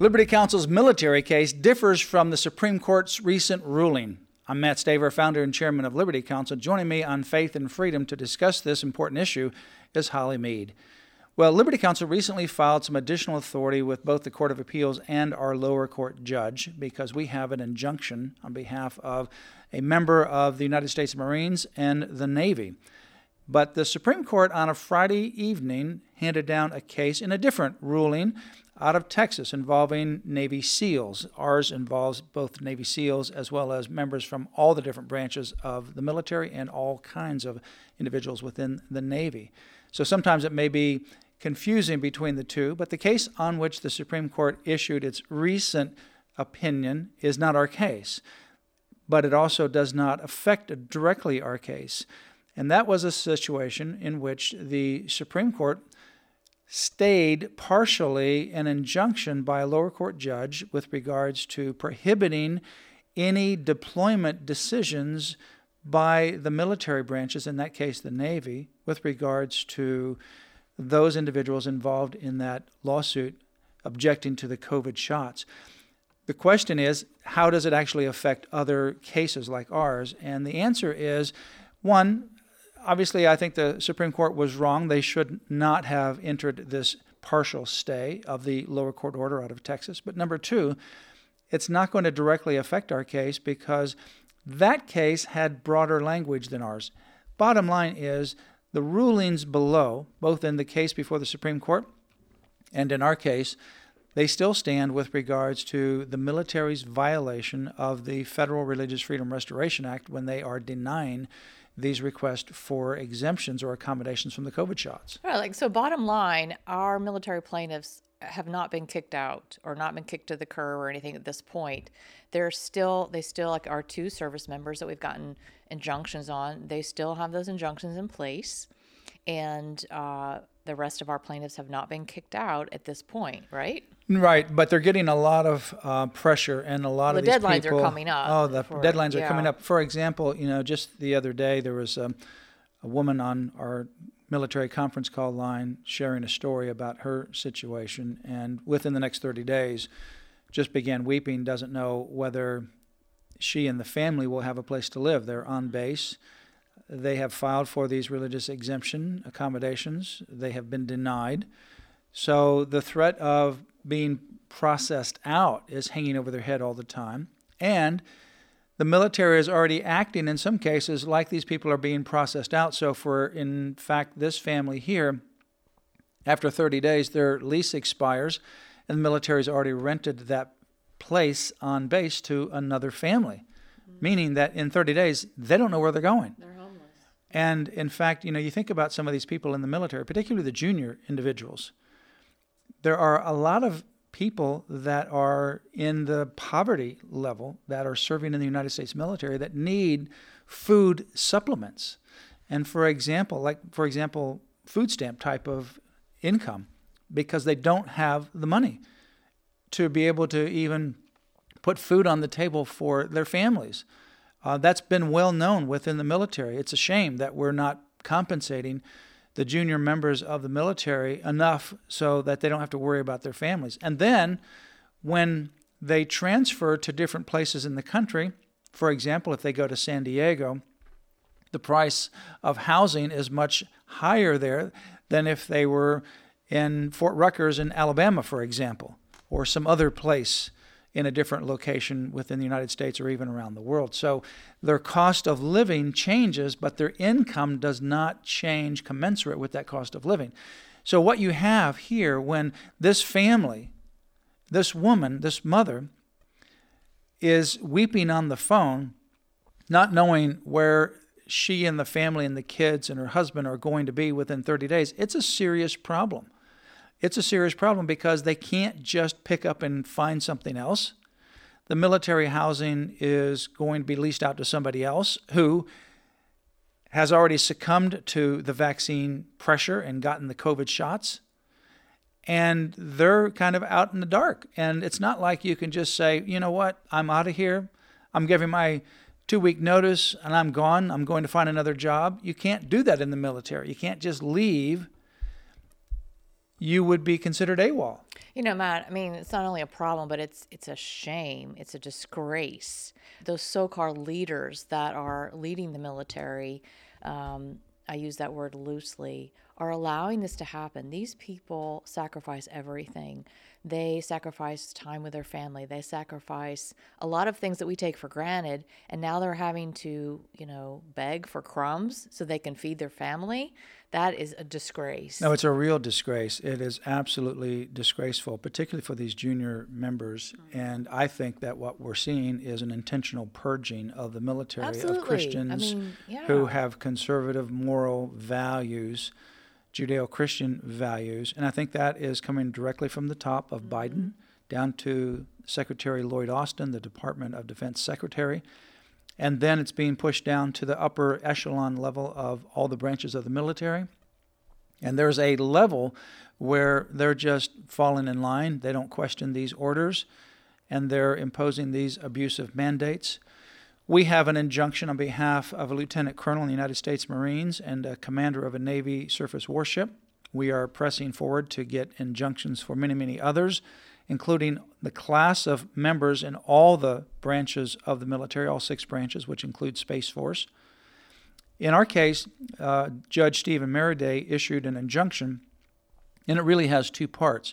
Liberty Counsel's military case differs from the Supreme Court's recent ruling. I'm Matt Staver, founder and chairman of Liberty Counsel. Joining me on Faith and Freedom to discuss this important issue is Holly Mead. Well, Liberty Counsel recently filed some additional authority with both the Court of Appeals and our lower court judge because we have an injunction on behalf of a member of the United States Marines and the Navy. But the Supreme Court on a Friday evening handed down a case in a different ruling out of Texas involving Navy SEALs. Ours involves both Navy SEALs as well as members from all the different branches of the military and all kinds of individuals within the Navy. So sometimes it may be confusing between the two, but the case on which the Supreme Court issued its recent opinion is not our case, but it also does not affect directly our case. And that was a situation in which the Supreme Court stayed partially an injunction by a lower court judge with regards to prohibiting any deployment decisions by the military branches, in that case the Navy, with regards to those individuals involved in that lawsuit objecting to the COVID shots. The question is, how does it actually affect other cases like ours? And the answer is one, obviously, I think the Supreme Court was wrong. They should not have entered this partial stay of the lower court order out of Texas. But number two, it's not going to directly affect our case because that case had broader language than ours. Bottom line is the rulings below, both in the case before the Supreme Court and in our case, they still stand with regards to the military's violation of the Federal Religious Freedom Restoration Act when they are denying these requests for exemptions or accommodations from the COVID shots. Right, like so bottom line, our military plaintiffs have not been kicked out or not been kicked to the curb or anything at this point. They're still they still like our two service members that we've gotten injunctions on, they still have those injunctions in place. And uh, the rest of our plaintiffs have not been kicked out at this point, right? Right, but they're getting a lot of uh, pressure, and a lot well, of the these deadlines people, are coming up. Oh, the for, deadlines yeah. are coming up. For example, you know, just the other day there was um, a woman on our military conference call line sharing a story about her situation, and within the next 30 days, just began weeping. Doesn't know whether she and the family will have a place to live. They're on base. They have filed for these religious exemption accommodations. They have been denied. So the threat of being processed out is hanging over their head all the time. And the military is already acting in some cases like these people are being processed out. So, for in fact, this family here, after 30 days, their lease expires, and the military has already rented that place on base to another family, mm-hmm. meaning that in 30 days, they don't know where they're going. They're homeless. And in fact, you know, you think about some of these people in the military, particularly the junior individuals there are a lot of people that are in the poverty level that are serving in the United States military that need food supplements. And for example, like for example, food stamp type of income because they don't have the money to be able to even put food on the table for their families. Uh, that's been well known within the military. It's a shame that we're not compensating the junior members of the military enough so that they don't have to worry about their families. And then when they transfer to different places in the country, for example, if they go to San Diego, the price of housing is much higher there than if they were in Fort Rucker in Alabama, for example, or some other place in a different location within the United States or even around the world. So their cost of living changes, but their income does not change commensurate with that cost of living. So, what you have here when this family, this woman, this mother, is weeping on the phone, not knowing where she and the family and the kids and her husband are going to be within 30 days, it's a serious problem it's a serious problem because they can't just pick up and find something else. the military housing is going to be leased out to somebody else who has already succumbed to the vaccine pressure and gotten the COVID shots. And they're kind of out in the dark. And it's not like you can just say, you know what, I'm out of here. I'm giving my two week notice and I'm gone. I'm going to find another job. You can't do that in the military. You can't just leave. You would be considered AWOL. You know, Matt, I mean, it's not only a problem, but it's it's a shame. It's a disgrace. Those so-called leaders that are leading the military, um, I use that word loosely, are allowing this to happen. These people sacrifice everything. They sacrifice time with their family. They sacrifice a lot of things that we take for granted, and now they're having to, you know, beg for crumbs so they can feed their family. That is a disgrace. No, it's a real disgrace. It is absolutely disgraceful, particularly for these junior members. Mm-hmm. And I think that what we're seeing is an intentional purging of the military Absolutely. of Christians I mean, yeah. who have conservative moral values Judeo Christian values. And I think that is coming directly from the top of mm-hmm. Biden down to Secretary Lloyd Austin, the Department of Defense Secretary. And then it's being pushed down to the upper echelon level of all the branches of the military. And there's a level where they're just falling in line. They don't question these orders and they're imposing these abusive mandates. We have an injunction on behalf of a lieutenant colonel in the United States Marines and a commander of a Navy surface warship. We are pressing forward to get injunctions for many, many others, including the class of members in all the branches of the military, all six branches, which include Space Force. In our case, uh, Judge Steven Merryday issued an injunction, and it really has two parts.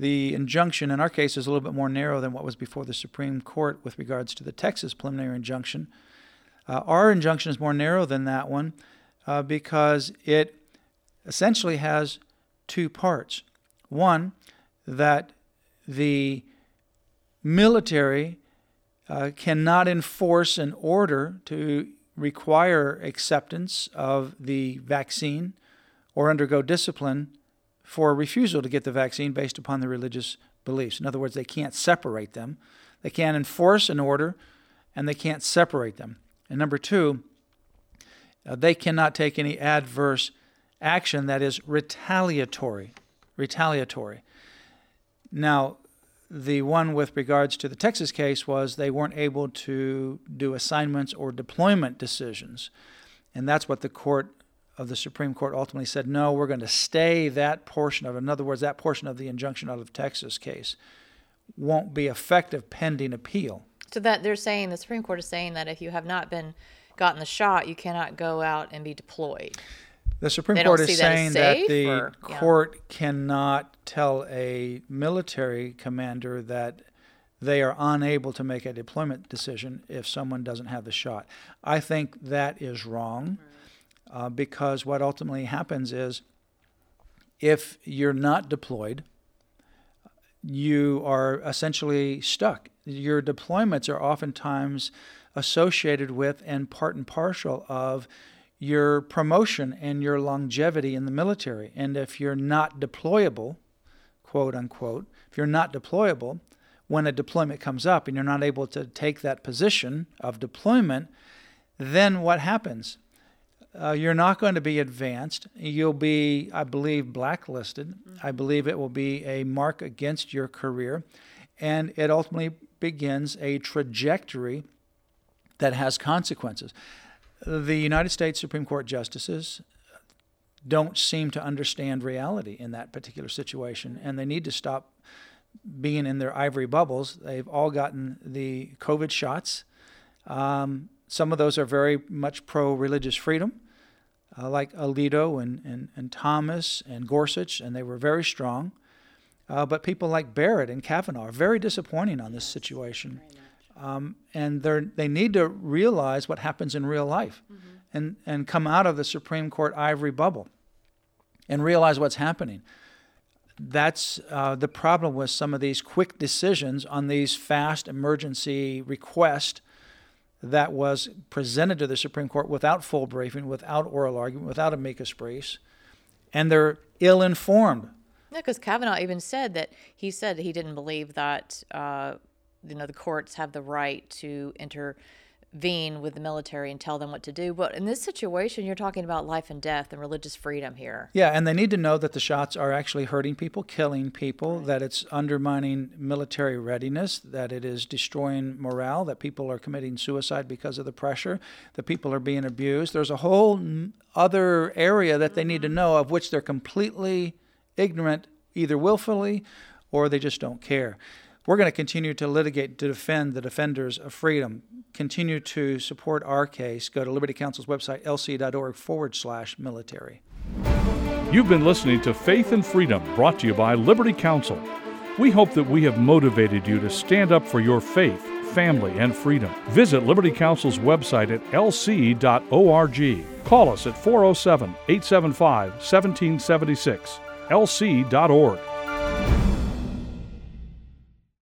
The injunction in our case is a little bit more narrow than what was before the Supreme Court with regards to the Texas preliminary injunction. Uh, our injunction is more narrow than that one uh, because it essentially has two parts. One, that the military uh, cannot enforce an order to require acceptance of the vaccine or undergo discipline for refusal to get the vaccine based upon their religious beliefs. In other words, they can't separate them. They can't enforce an order, and they can't separate them. And number two, uh, they cannot take any adverse action that is retaliatory. Retaliatory. Now, the one with regards to the Texas case was they weren't able to do assignments or deployment decisions. And that's what the court of the Supreme Court ultimately said, no, we're going to stay that portion of. In other words, that portion of the injunction out of Texas case won't be effective pending appeal. So that they're saying the Supreme Court is saying that if you have not been gotten the shot, you cannot go out and be deployed. The Supreme they Court is saying that, that the or, yeah. court cannot tell a military commander that they are unable to make a deployment decision if someone doesn't have the shot. I think that is wrong. Mm-hmm uh, because what ultimately happens is if you're not deployed, you are essentially stuck. Your deployments are oftentimes associated with and part and parcel of your promotion and your longevity in the military. And if you're not deployable, quote unquote, if you're not deployable, when a deployment comes up and you're not able to take that position of deployment, then what happens? Uh, you're not going to be advanced. You'll be, I believe, blacklisted. Mm-hmm. I believe it will be a mark against your career. And it ultimately begins a trajectory that has consequences. The United States Supreme Court justices don't seem to understand reality in that particular situation, and they need to stop being in their ivory bubbles. They've all gotten the COVID shots. Um, some of those are very much pro religious freedom, uh, like Alito and, and, and Thomas and Gorsuch, and they were very strong. Uh, but people like Barrett and Kavanaugh are very disappointing on this situation. Um, and they need to realize what happens in real life mm-hmm. and, and come out of the Supreme Court ivory bubble and realize what's happening. That's uh, the problem with some of these quick decisions on these fast emergency requests that was presented to the Supreme Court without full briefing, without oral argument, without amicus briefs, and they're ill informed. Yeah, because Kavanaugh even said that he said he didn't believe that uh, you know the courts have the right to intervene with the military and tell them what to do. But in this situation, you're talking about life and death and religious freedom here. Yeah, and they need to know that the shots are actually hurting people, killing people, right. that it's undermining military readiness, that it is destroying morale, that people are committing suicide because of the pressure, that people are being abused. There's a whole other area that they need to mm-hmm. know of which they're completely ignorant, either willfully or they just don't care. We're going to continue to litigate to defend the defenders of freedom. Continue to support our case. Go to Liberty Counsel's website, lc.org forward slash military. You've been listening to Faith and Freedom, brought to you by Liberty Counsel. We hope that we have motivated you to stand up for your faith, family, and freedom. Visit Liberty Counsel's website at lc.org. Call us at 407 875 1776. lc.org.